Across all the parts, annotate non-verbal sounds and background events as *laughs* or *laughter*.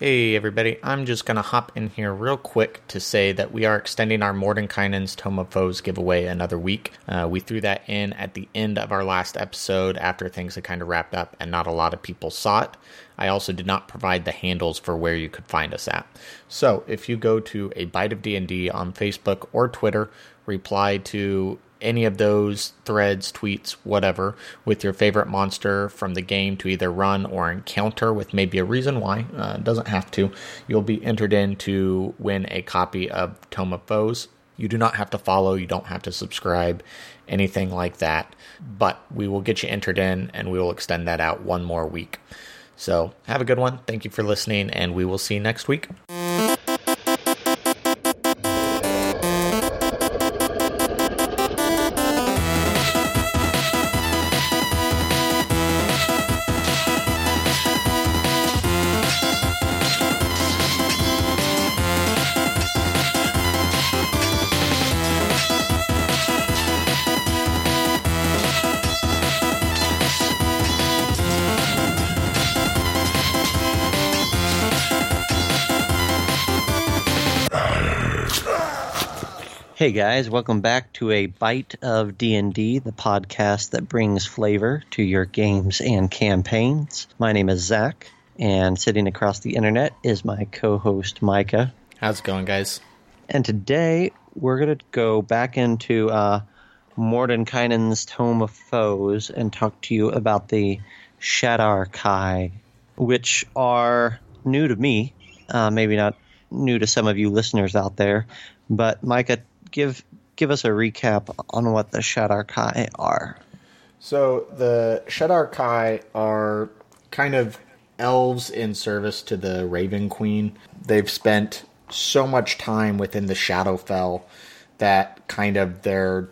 Hey everybody, I'm just gonna hop in here real quick to say that we are extending our Mordenkainen's Tome of Foes giveaway another week. Uh, we threw that in at the end of our last episode after things had kind of wrapped up and not a lot of people saw it. I also did not provide the handles for where you could find us at. So if you go to a bite of D&D on Facebook or Twitter, reply to any of those threads, tweets, whatever, with your favorite monster from the game to either run or encounter with maybe a reason why. Uh, doesn't have to. You'll be entered in to win a copy of Tome of Foes. You do not have to follow, you don't have to subscribe, anything like that. But we will get you entered in and we will extend that out one more week. So have a good one. Thank you for listening, and we will see you next week. Hey guys, welcome back to a bite of D&D, the podcast that brings flavor to your games and campaigns. My name is Zach, and sitting across the internet is my co-host Micah. How's it going, guys? And today we're going to go back into uh, Mordenkainen's Tome of Foes and talk to you about the Shadar Kai, which are new to me, uh, maybe not new to some of you listeners out there. But Micah, give give us a recap on what the Shadar Kai are. So the Shadar Kai are kind of elves in service to the Raven Queen. They've spent so much time within the Shadowfell that kind of their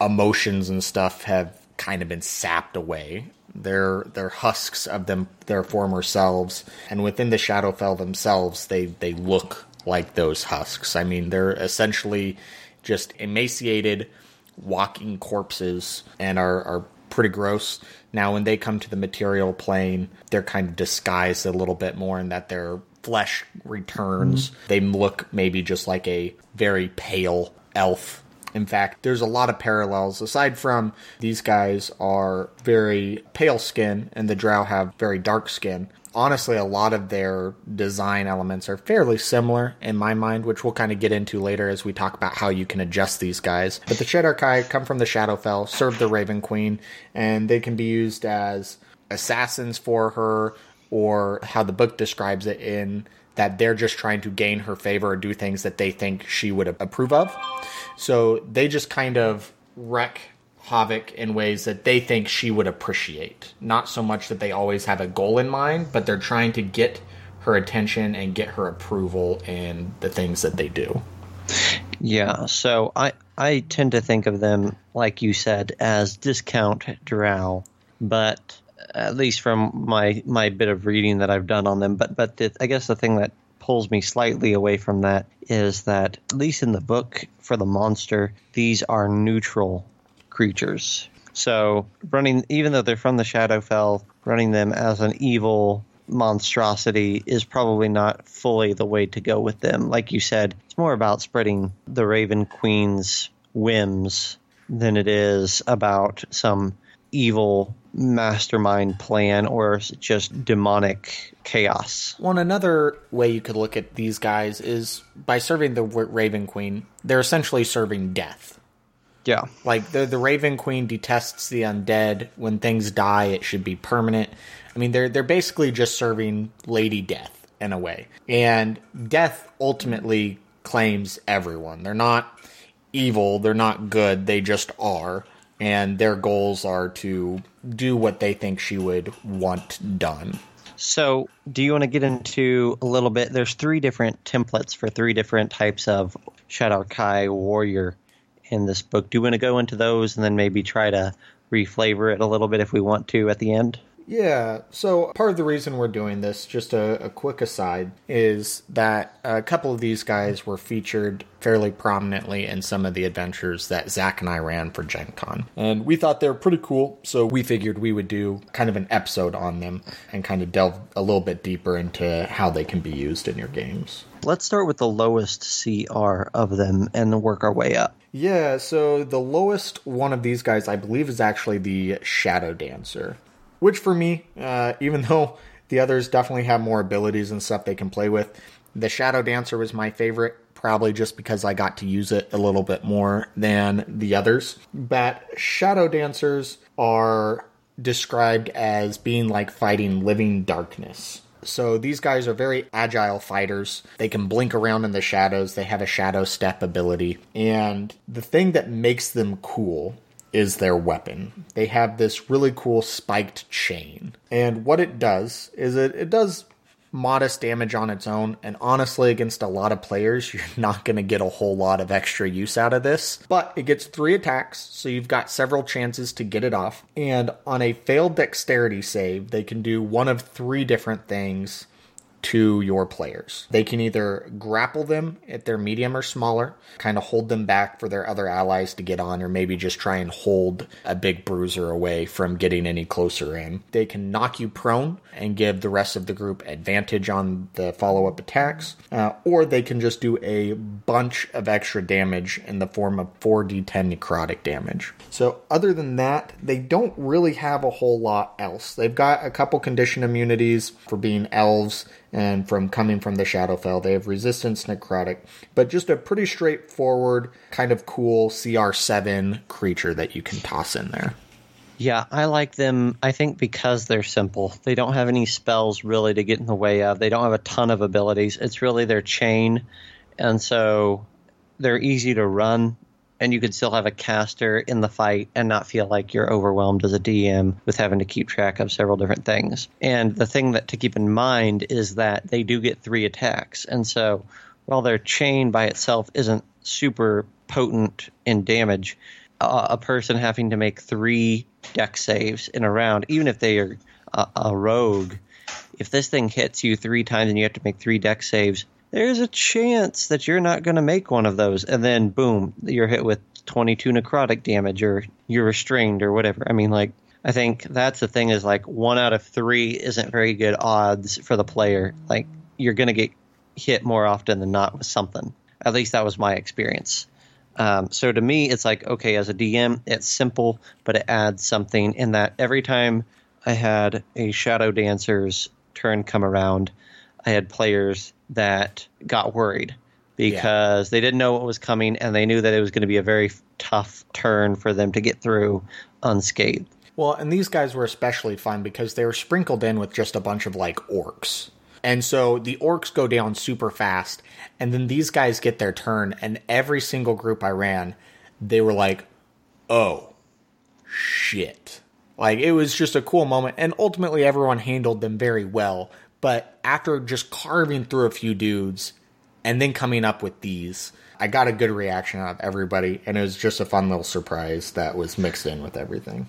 emotions and stuff have kind of been sapped away. They're they're husks of them their former selves, and within the Shadowfell themselves, they they look like those husks. I mean, they're essentially just emaciated, walking corpses and are, are pretty gross. Now, when they come to the material plane, they're kind of disguised a little bit more in that their flesh returns. Mm-hmm. They look maybe just like a very pale elf in fact, there's a lot of parallels. Aside from these guys are very pale skin and the drow have very dark skin, honestly, a lot of their design elements are fairly similar in my mind, which we'll kind of get into later as we talk about how you can adjust these guys. But the Shadar Kai come from the Shadowfell, serve the Raven Queen, and they can be used as assassins for her, or how the book describes it in that they're just trying to gain her favor or do things that they think she would approve of. So they just kind of wreck Havoc in ways that they think she would appreciate. Not so much that they always have a goal in mind, but they're trying to get her attention and get her approval in the things that they do. Yeah, so I I tend to think of them like you said as discount drow, but at least from my my bit of reading that I've done on them, but but the, I guess the thing that pulls me slightly away from that is that at least in the book for the monster, these are neutral creatures. So running, even though they're from the Shadowfell, running them as an evil monstrosity is probably not fully the way to go with them. Like you said, it's more about spreading the Raven Queen's whims than it is about some evil mastermind plan or just demonic chaos. One another way you could look at these guys is by serving the Raven Queen, they're essentially serving death. Yeah. Like the the Raven Queen detests the undead. When things die, it should be permanent. I mean, they're they're basically just serving Lady Death in a way. And Death ultimately claims everyone. They're not evil, they're not good, they just are. And their goals are to do what they think she would want done. So, do you want to get into a little bit? There's three different templates for three different types of Shadar Kai warrior in this book. Do you want to go into those and then maybe try to reflavor it a little bit if we want to at the end? Yeah, so part of the reason we're doing this, just a, a, quick aside, is that a couple of these guys were featured fairly prominently in some of the adventures that Zach and I ran for Gen Con. And we thought they were pretty cool, so we figured we would do kind of an episode on them and kind of delve a little bit deeper into how they can be used in your games. Let's start with the lowest CR of them and work our way up. Yeah, so the lowest one of these guys, I believe, is actually the Shadow Dancer which for me, uh, even *laughs* though the others definitely have more abilities and stuff they can play with, the Shadow Dancer was my favorite, probably just because I got to use it a little bit more than the others. But Shadow Dancers are described as being like fighting living darkness. So these guys are very agile fighters. They can blink around in the shadows. They have a shadow step ability. And the thing that makes them cool is their weapon. They have this really cool spiked chain. And what it does is it, it does modest damage on its own, and honestly, against a lot of players, *laughs* you're not going to get a whole lot of extra use out of this. But it gets three attacks, so you've got several chances to get it off. And on a failed dexterity save, they can do one of three different things to your players. They can either grapple them if they're medium or smaller, kind of hold them back for their other allies to get on, or maybe just try and hold a big bruiser away from getting any closer in. They can knock you prone and give the rest of the group advantage on the follow up attacks, uh, or they can just do a bunch of extra damage in the form of 4d10 necrotic damage. So, other than that, they don't really have a whole lot else. They've got a couple condition immunities for being elves and from coming from the Shadowfell. They have resistance necrotic, but just a pretty straightforward, kind of cool CR7 creature that you can toss in there. Yeah, I like them. I think because they're simple. They don't have any spells really to get in the way of. They don't have a ton of abilities. It's really their chain. And so they're easy to run and you could still have a caster in the fight and not feel like you're overwhelmed as a DM with having to keep track of several different things. And the thing that to keep in mind is that they do get three attacks. And so while their chain by itself isn't super potent in damage, uh, a person having to make three dex saves in a round, even if they are a, a rogue, if this thing hits you three times and you have to make three dex saves, there's a chance that you're not going to make one of those. And then, boom, you're hit with 22 necrotic damage or you're restrained or whatever. I mean, like, I think that's the thing is like one out of three isn't very good odds for the player. Like, you're going to get hit more often than not with something. At least that was my experience. Um, so to me, it's like, okay, as a DM, it's simple, but it adds something in that every time I had a Shadow Dancer's turn come around, I had players that got worried because yeah. they didn't know what was coming and they knew that it was going to be a very tough turn for them to get through unscathed. Well, and these guys were especially fun because they were sprinkled in with just a bunch of like orcs. And so the orcs go down super fast, and then these guys get their turn, and every single group I ran, they were like, oh, shit. Like, it was just a cool moment, and ultimately everyone handled them very well. But after just carving through a few dudes and then coming up with these, I got a good reaction out of everybody, and it was just a fun little surprise that was mixed in with everything.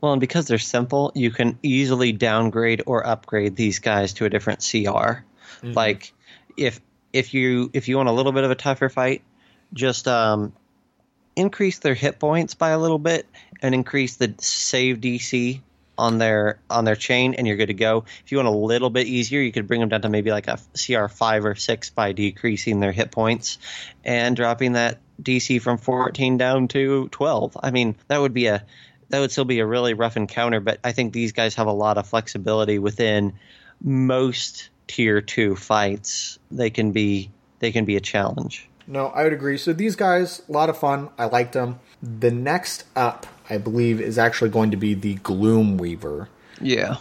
Well, and because they're simple, you can easily downgrade or upgrade these guys to a different CR. Mm-hmm. Like if if you if you want a little bit of a tougher fight, just um, increase their hit points by a little bit and increase the save DC on their on their chain and you're good to go. If you want a little bit easier, you could bring them down to maybe like a CR five or six by decreasing their hit points and dropping that DC from 14 down to 12. I mean, that would be a that would still be a really rough encounter, but I think these guys have a lot of flexibility within most tier two fights. They can be they can be a challenge. No, I would agree. So these guys, a lot of fun. I liked them. The next up I believe, is actually going to be the Gloom Weaver. Yeah.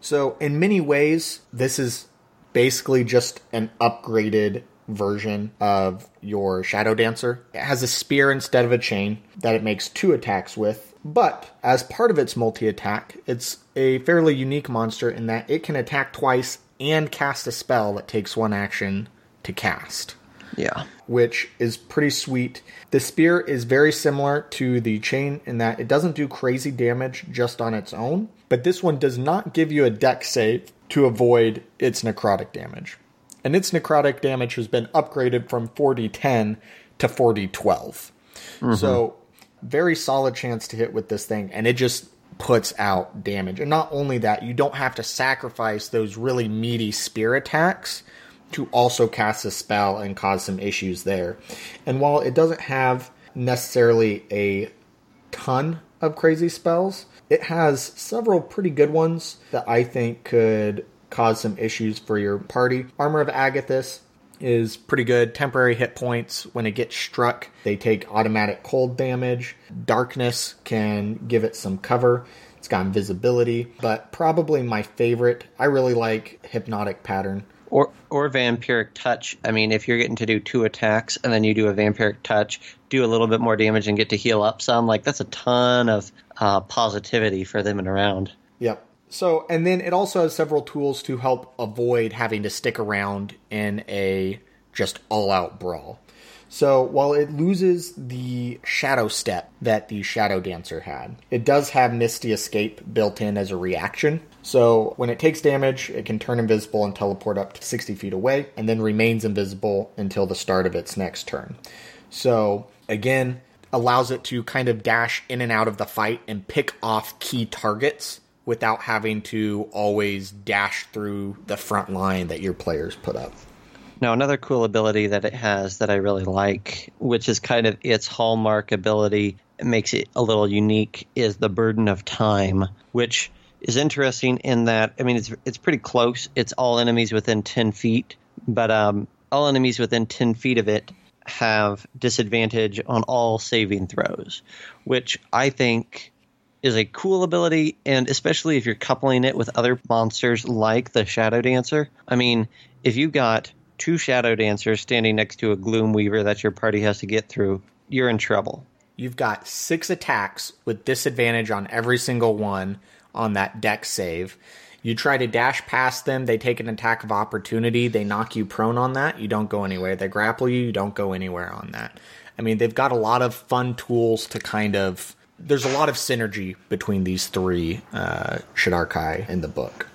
So, in many ways, this is basically just an upgraded version of your Shadow Dancer. It has a spear instead of a chain that it makes two attacks with. But as part of its multi attack, it's a fairly unique monster in that it can attack twice and cast a spell that takes one action to cast. Yeah. which is pretty sweet. The spear is very similar to the chain in that it doesn't do crazy damage just on its own, but this one does not give you a dex save to avoid its necrotic damage. And its necrotic damage has been upgraded from 4d10 to 4d12. Mm-hmm. So, very solid chance to hit with this thing, and it just puts out damage. And not only that, you don't have to sacrifice those really meaty spear attacks to also cast a spell and cause some issues there. And while it doesn't have necessarily a ton of crazy spells, it has several pretty good ones that I think could cause some issues for your party. Armor of Agathys is pretty good. Temporary hit points when it gets struck, they take automatic cold damage. Darkness can give it some cover. It's got invisibility, but probably my favorite, I really like Hypnotic Pattern. Or or vampiric touch. I mean, if you're getting to do two attacks and then you do a vampiric touch, do a little bit more damage and get to heal up some, like that's a ton of uh, positivity for them and around. Yep. So, and then it also has several tools to help avoid having to stick around in a just all out brawl. So, while it loses the shadow step that the Shadow Dancer had, it does have Misty Escape built in as a reaction. So, when it takes damage, it can turn invisible and teleport up to 60 feet away, and then remains invisible until the start of its next turn. So, again, allows it to kind of dash in and out of the fight and pick off key targets without having to always dash through the front line that your players put up. Now, another cool ability that it has that I really like, which is kind of its hallmark ability, it makes it a little unique, is the burden of time, which is interesting in that I mean it's it's pretty close. It's all enemies within ten feet, but um, all enemies within ten feet of it have disadvantage on all saving throws, which I think is a cool ability, and especially if you're coupling it with other monsters like the Shadow Dancer. I mean, if you got two Shadow Dancers standing next to a Gloom Weaver that your party has to get through, you're in trouble. You've got six attacks with disadvantage on every single one on that dex save. You try to dash past them, they take an attack of opportunity, they knock you prone on that, you don't go anywhere. They grapple you, you don't go anywhere on that. I mean, they've got a lot of fun tools to kind of. There's a lot of synergy between these three uh, Shadar-Kai in the book.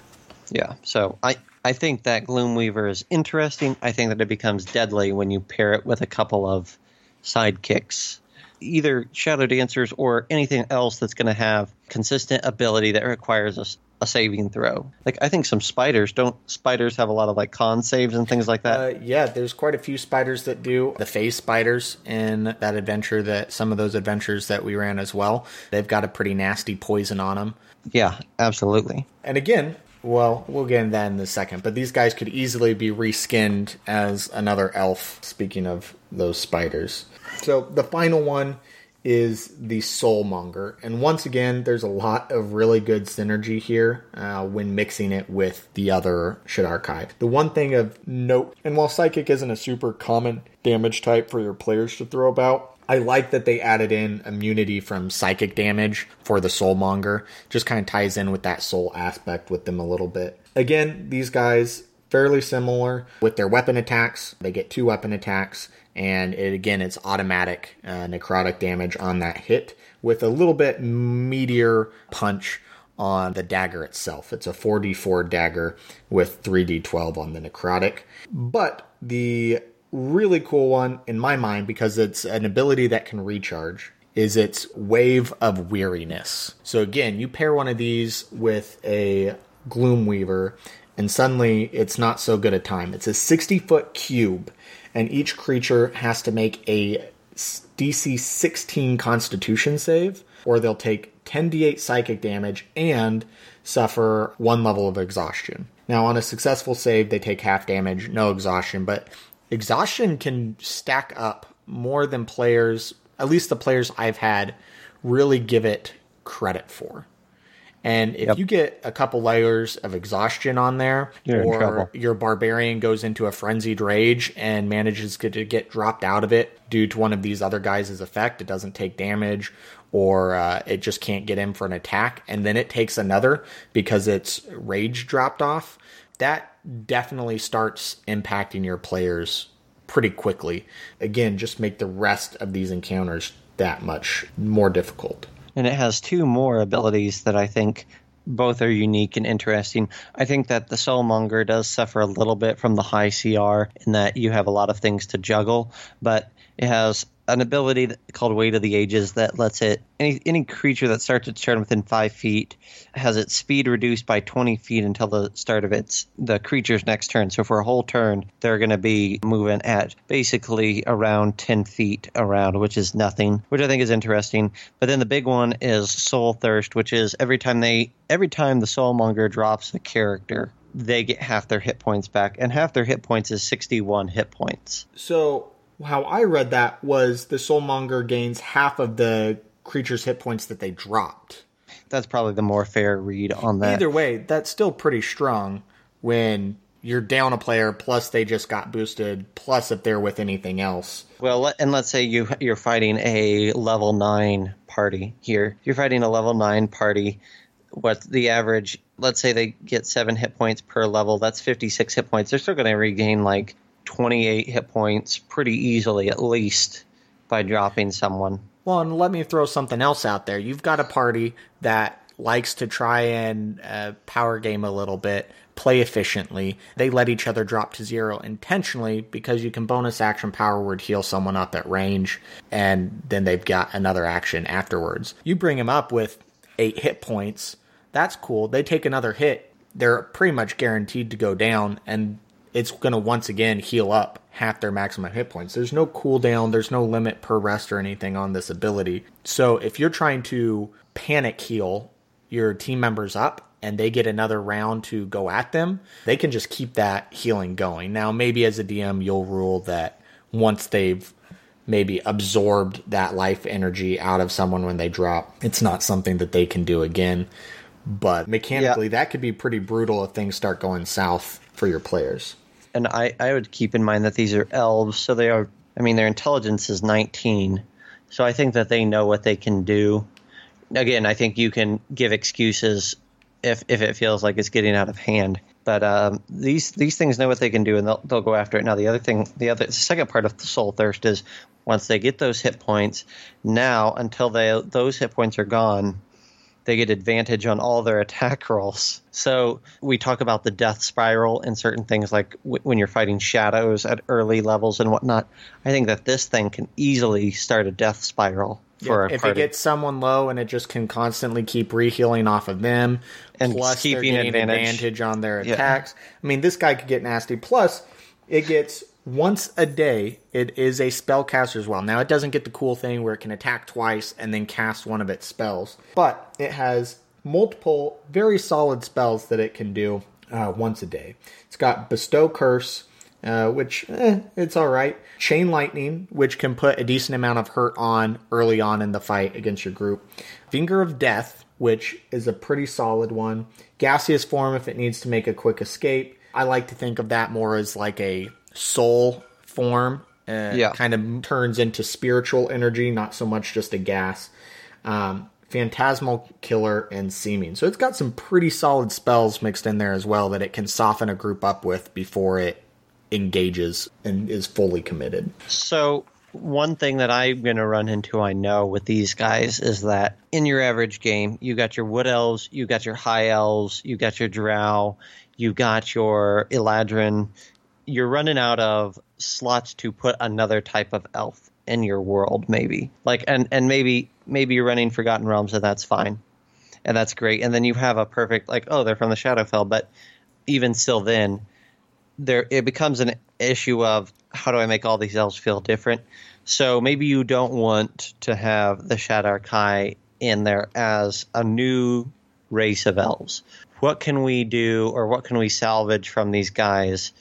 Yeah, so I I think that Gloomweaver is interesting. I think that it becomes deadly when you pair it with a couple of sidekicks, either Shadow Dancers or anything else that's going to have consistent ability that requires a, a saving throw. Like I think some spiders don't spiders have a lot of like con saves and things like that. Uh, yeah, there's quite a few spiders that do. The phase spiders in that adventure, that some of those adventures that we ran as well, they've got a pretty nasty poison on them. yeah, absolutely. And again, well, we'll get into that in a second, but these guys could easily be reskinned as another elf, speaking of those spiders. So the final one is the Soulmonger. And once again, there's a lot of really good synergy here uh, when mixing it with the other Shadar-Kai. The one thing of note, and while Psychic isn't a super common damage type for your players to throw about, I like that they added in immunity from psychic damage for the Soulmonger. Just kind of ties in with that soul aspect with them a little bit. Again, these guys fairly similar with their weapon attacks. They get two weapon attacks, and it, again, it's automatic uh, necrotic damage on that hit with a little bit meteor punch on the dagger itself. It's a 4d4 dagger with 3d12 on the necrotic. But the really cool one in my mind, because it's an ability that can recharge, is its Wave of Weariness. So again, you pair one of these with a Gloomweaver, and suddenly it's not so good a time. It's a 60 foot cube, and each creature has to make a DC 16 Constitution save, or they'll take 10d8 psychic damage and suffer one level of exhaustion. Now, on a successful save, they take half damage, no exhaustion, but exhaustion can stack up more than players, at least the players I've had, really give it credit for. And if Yep. you get a couple layers of exhaustion on there, You're or your barbarian goes into a frenzied rage and manages to get dropped out of it due to one of these other guys' effect, it doesn't take damage, or uh, it just can't get in for an attack, and then it takes another because its rage dropped off. That definitely starts impacting your players pretty quickly. Again, just make the rest of these encounters that much more difficult. And it has two more abilities that I think both are unique and interesting. I think that the Soulmonger does suffer a little bit from the high CR in that you have a lot of things to juggle, but it has an ability called Weight of the Ages that lets it any any creature that starts its turn within five feet has its speed reduced by twenty feet until the start of its the creature's next turn. So for a whole turn, they're going to be moving at basically around ten feet around, which is nothing, which I think is interesting. But then the big one is Soul Thirst, which is every time they every time the Soulmonger drops a character, they get half their hit points back, and half their hit points is sixty one hit points. So how I read that was the Soulmonger gains half of the creature's hit points that they dropped. That's probably the more fair read on that. Either way, that's still pretty strong when you're down a player plus they just got boosted plus if they're with anything else. Well, and let's say you you're fighting a level 9 party here. You're fighting a level 9 party what the average let's say they get 7 hit points per level, that's 56 hit points. They're still going to regain like 28 hit points pretty easily, at least, by dropping someone. Well, and let me throw something else out there. You've got a party that likes to try and uh, power game a little bit, play efficiently. They let each other drop to zero intentionally because you can bonus action power word heal someone up at range, and then they've got another action afterwards. You bring them up with eight hit points. That's cool. They take another hit. They're pretty much guaranteed to go down, and it's going to once again heal up half their maximum hit points. There's no cooldown, there's no limit per rest or anything on this ability. So if you're trying to panic heal your team members up and they get another round to go at them, they can just keep that healing going. Now, maybe as a DM, you'll rule that once they've maybe absorbed that life energy out of someone when they drop, it's not something that they can do again. But mechanically, yeah. that could be pretty brutal if things start going south for your players and I, I would keep in mind that these are elves, so they are. I mean, their intelligence is 19, so I think that they know what they can do. Again, I think you can give excuses if if it feels like it's getting out of hand. But um, these these things know what they can do, and they'll they'll go after it. Now, the other thing, the other the second part of the soul thirst is once they get those hit points. Now, until they those hit points are gone, they get advantage on all their attack rolls. So we talk about the death spiral and certain things, like w- when you're fighting shadows at early levels and whatnot. I think that this thing can easily start a death spiral. For yeah, if party. it gets someone low and it just can constantly keep rehealing off of them, and plus keeping advantage. advantage. on their attacks. Yeah. I mean, this guy could get nasty. Plus, it gets once a day, it is a spellcaster as well. Now, it doesn't get the cool thing where it can attack twice and then cast one of its spells, but it has multiple very solid spells that it can do uh, once a day. It's got Bestow Curse, uh, which eh, it's all right. Chain Lightning, which can put a decent amount of hurt on early on in the fight against your group. Finger of Death, which is a pretty solid one. Gaseous Form if it needs to make a quick escape. I like to think of that more as like a soul form. Uh, yeah. Kind of turns into spiritual energy, not so much just a gas. Um, Phantasmal Killer and Seeming. So it's got some pretty solid spells mixed in there as well that it can soften a group up with before it engages and is fully committed. So one thing that I'm going to run into, I know, with these guys is that in your average game, you got your wood elves, you got your high elves, you got your drow, you got your eladrin, you're running out of slots to put another type of elf in your world maybe. Like and and maybe maybe you're running forgotten realms and that's fine. And that's great. And then you have a perfect like oh they're from the shadowfell but even still then there it becomes an issue of how do i make all these elves feel different? So maybe you don't want to have the Shadar Kai in there as a new race of elves. What can we do or what can we salvage from these guys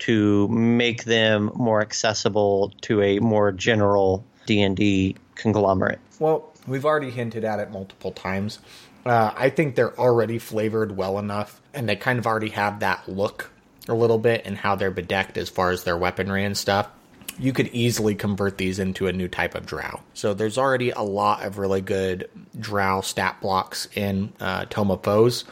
to make them more accessible to a more general D&D conglomerate? Well, we've already hinted at it multiple times. Uh, I think they're already flavored well enough, and they kind of already have that look a little bit and how they're bedecked as far as their weaponry and stuff. You could easily convert these into a new type of drow. So there's already a lot of really good drow stat blocks in uh, Tome of Foes.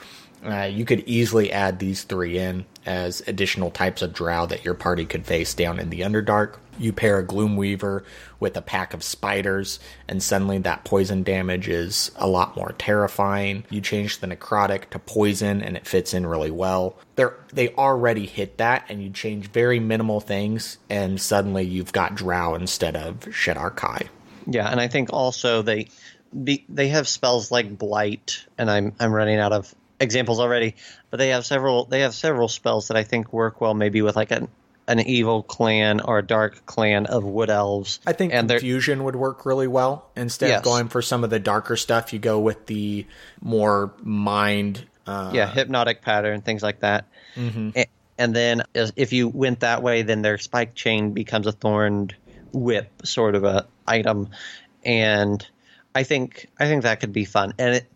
Uh, you could easily add these three in as additional types of drow that your party could face down in the Underdark. You pair a Gloomweaver with a pack of spiders, and suddenly that poison damage is a lot more terrifying. You change the necrotic to poison, and it fits in really well. They're, they already hit that, and you change very minimal things, and suddenly you've got Drow instead of Shadar Kai. Yeah, and I think also they they have spells like blight, and I'm I'm running out of examples already, but they have several they have several spells that I think work well maybe with like an an evil clan or a dark clan of wood elves. I think and confusion would work really well. Instead yes. of going for some of the darker stuff, you go with the more mind. Uh, yeah, hypnotic pattern, things like that. Mm-hmm. And, and, then if you went that way, then their spike chain becomes a thorned whip sort of a item, and I think I think that could be fun. And it,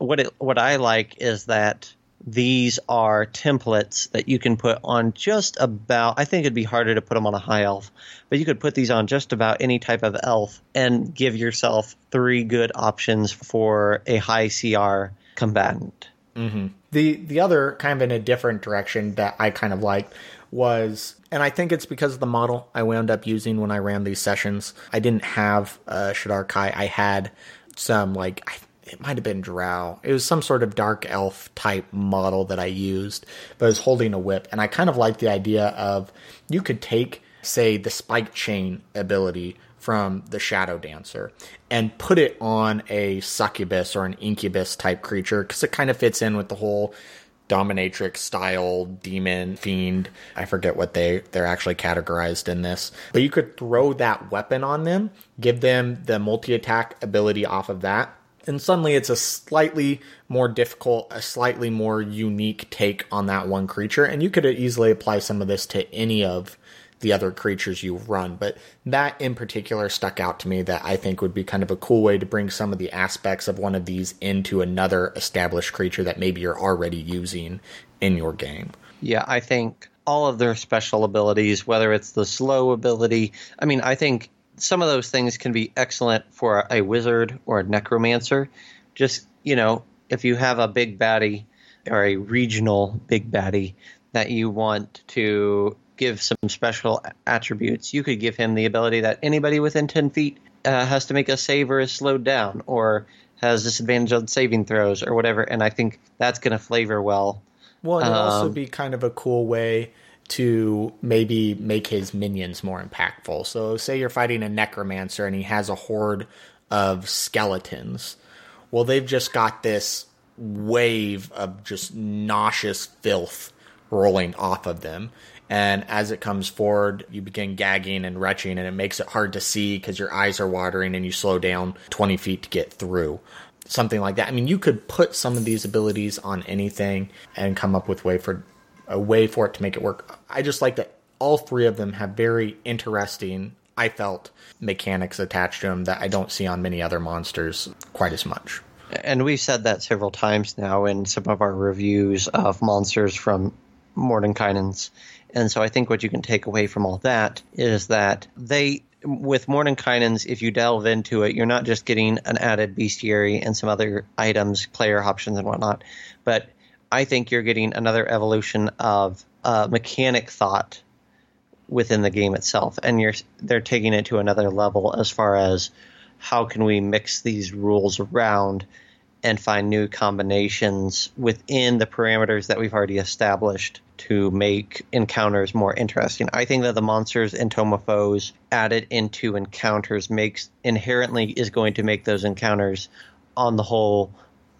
what it what I like is that these are templates that you can put on just about I think it'd be harder to put them on a high elf, but you could put these on just about any type of elf and give yourself three good options for a high CR combatant. Mm-hmm. The the other kind of in a different direction that I kind of liked was, and I think it's because of the model I wound up using when I ran these sessions. I didn't have uh, Shadar Kai. I had some like it might have been Drow. It was some sort of dark elf type model that I used, but I was holding a whip, and I kind of liked the idea of you could take, say, the spike chain ability from the Shadow Dancer and put it on a succubus or an incubus type creature because it kind of fits in with the whole dominatrix style demon fiend i forget what they they're actually categorized in this but you could throw that weapon on them give them the multi attack ability off of that and suddenly it's a slightly more difficult a slightly more unique take on that one creature and you could easily apply some of this to any of the other creatures you run. But that in particular stuck out to me that I think would be kind of a cool way to bring some of the aspects of one of these into another established creature that maybe you're already using in your game. Yeah, I think all of their special abilities, whether it's the slow ability, I mean, I think some of those things can be excellent for a wizard or a necromancer. Just, you know, if you have a big baddie or a regional big baddie that you want to give some special attributes. You could give him the ability that anybody within 10 feet uh, has to make a save or is slowed down or has disadvantage on saving throws or whatever. And I think that's going to flavor well. Well, it'd um, also be kind of a cool way to maybe make his minions more impactful. So, say you're fighting a necromancer and he has a horde of skeletons. Well, they've just got this wave of just nauseous filth rolling off of them and as it comes forward you begin gagging and retching and it makes it hard to see because your eyes are watering and you slow down 20 feet to get through something like that i mean you could put some of these abilities on anything and come up with way for a way for it to make it work. I just like that all three of them have very interesting i felt mechanics attached to them that i don't see on many other monsters quite as much. And we've said that several times now in some of our reviews of monsters from Mordenkainen's and so I think what you can take away from all that is that they with Mordenkainen's, if you delve into it, you're not just getting an added bestiary and some other items, player options and whatnot, but I think you're getting another evolution of uh, mechanic thought within the game itself, and you're they're taking it to another level as far as how can we mix these rules around and find new combinations within the parameters that we've already established to make encounters more interesting. I think that the monsters and Tome Foes added into encounters makes inherently is going to make those encounters on the whole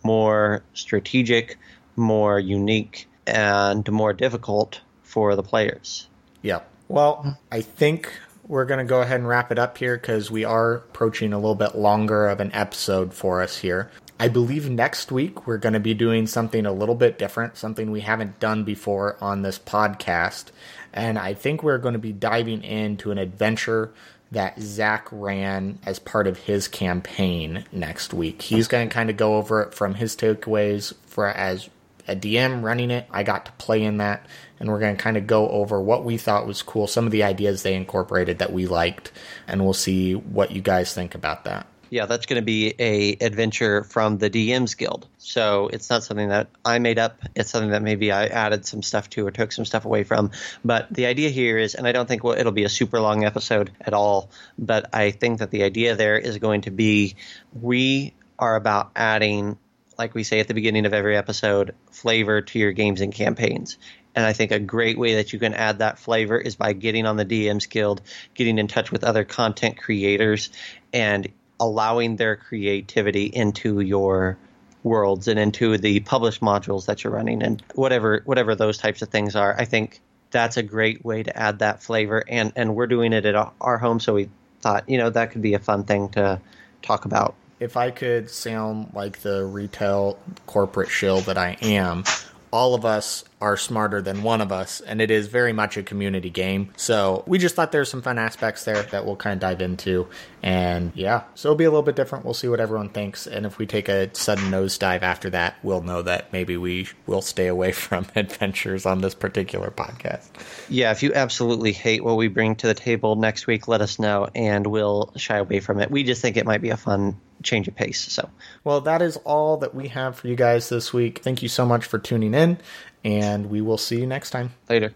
more strategic, more unique, and more difficult for the players. Yeah. Well, I think we're going to go ahead and wrap it up here because we are approaching a little bit longer of an episode for us here. I believe next week we're going to be doing something a little bit different, something we haven't done before on this podcast. And I think we're going to be diving into an adventure that Zach ran as part of his campaign next week. He's going to kind of go over it from his takeaways for as a DM running it. I got to play in that, and we're going to kind of go over what we thought was cool, some of the ideas they incorporated that we liked, and we'll see what you guys think about that. Yeah, that's going to be a adventure from the DMs Guild. So it's not something that I made up. It's something that maybe I added some stuff to or took some stuff away from. But the idea here is, and I don't think it'll be a super long episode at all, but I think that the idea there is going to be we are about adding, like we say at the beginning of every episode, flavor to your games and campaigns. And I think a great way that you can add that flavor is by getting on the DMs Guild, getting in touch with other content creators, and allowing their creativity into your worlds and into the published modules that you're running and whatever whatever those types of things are. I think that's a great way to add that flavor and and we're doing it at our home so we thought, you know, that could be a fun thing to talk about. If I could sound like the retail corporate shill that I am, all of us are smarter than one of us, and it is very much a community game. So we just thought there's some fun aspects there that we'll kind of dive into. And yeah, so it'll be a little bit different. We'll see what everyone thinks. And if we take a sudden nosedive after that, we'll know that maybe we will stay away *laughs* from adventures on this particular podcast. Yeah, if you absolutely hate what we bring to the table next week, let us know and we'll shy away from it. We just think it might be a fun change of pace. So, well, that is all that we have for you guys this week. Thank you so much for tuning in, and we will see you next time. Later.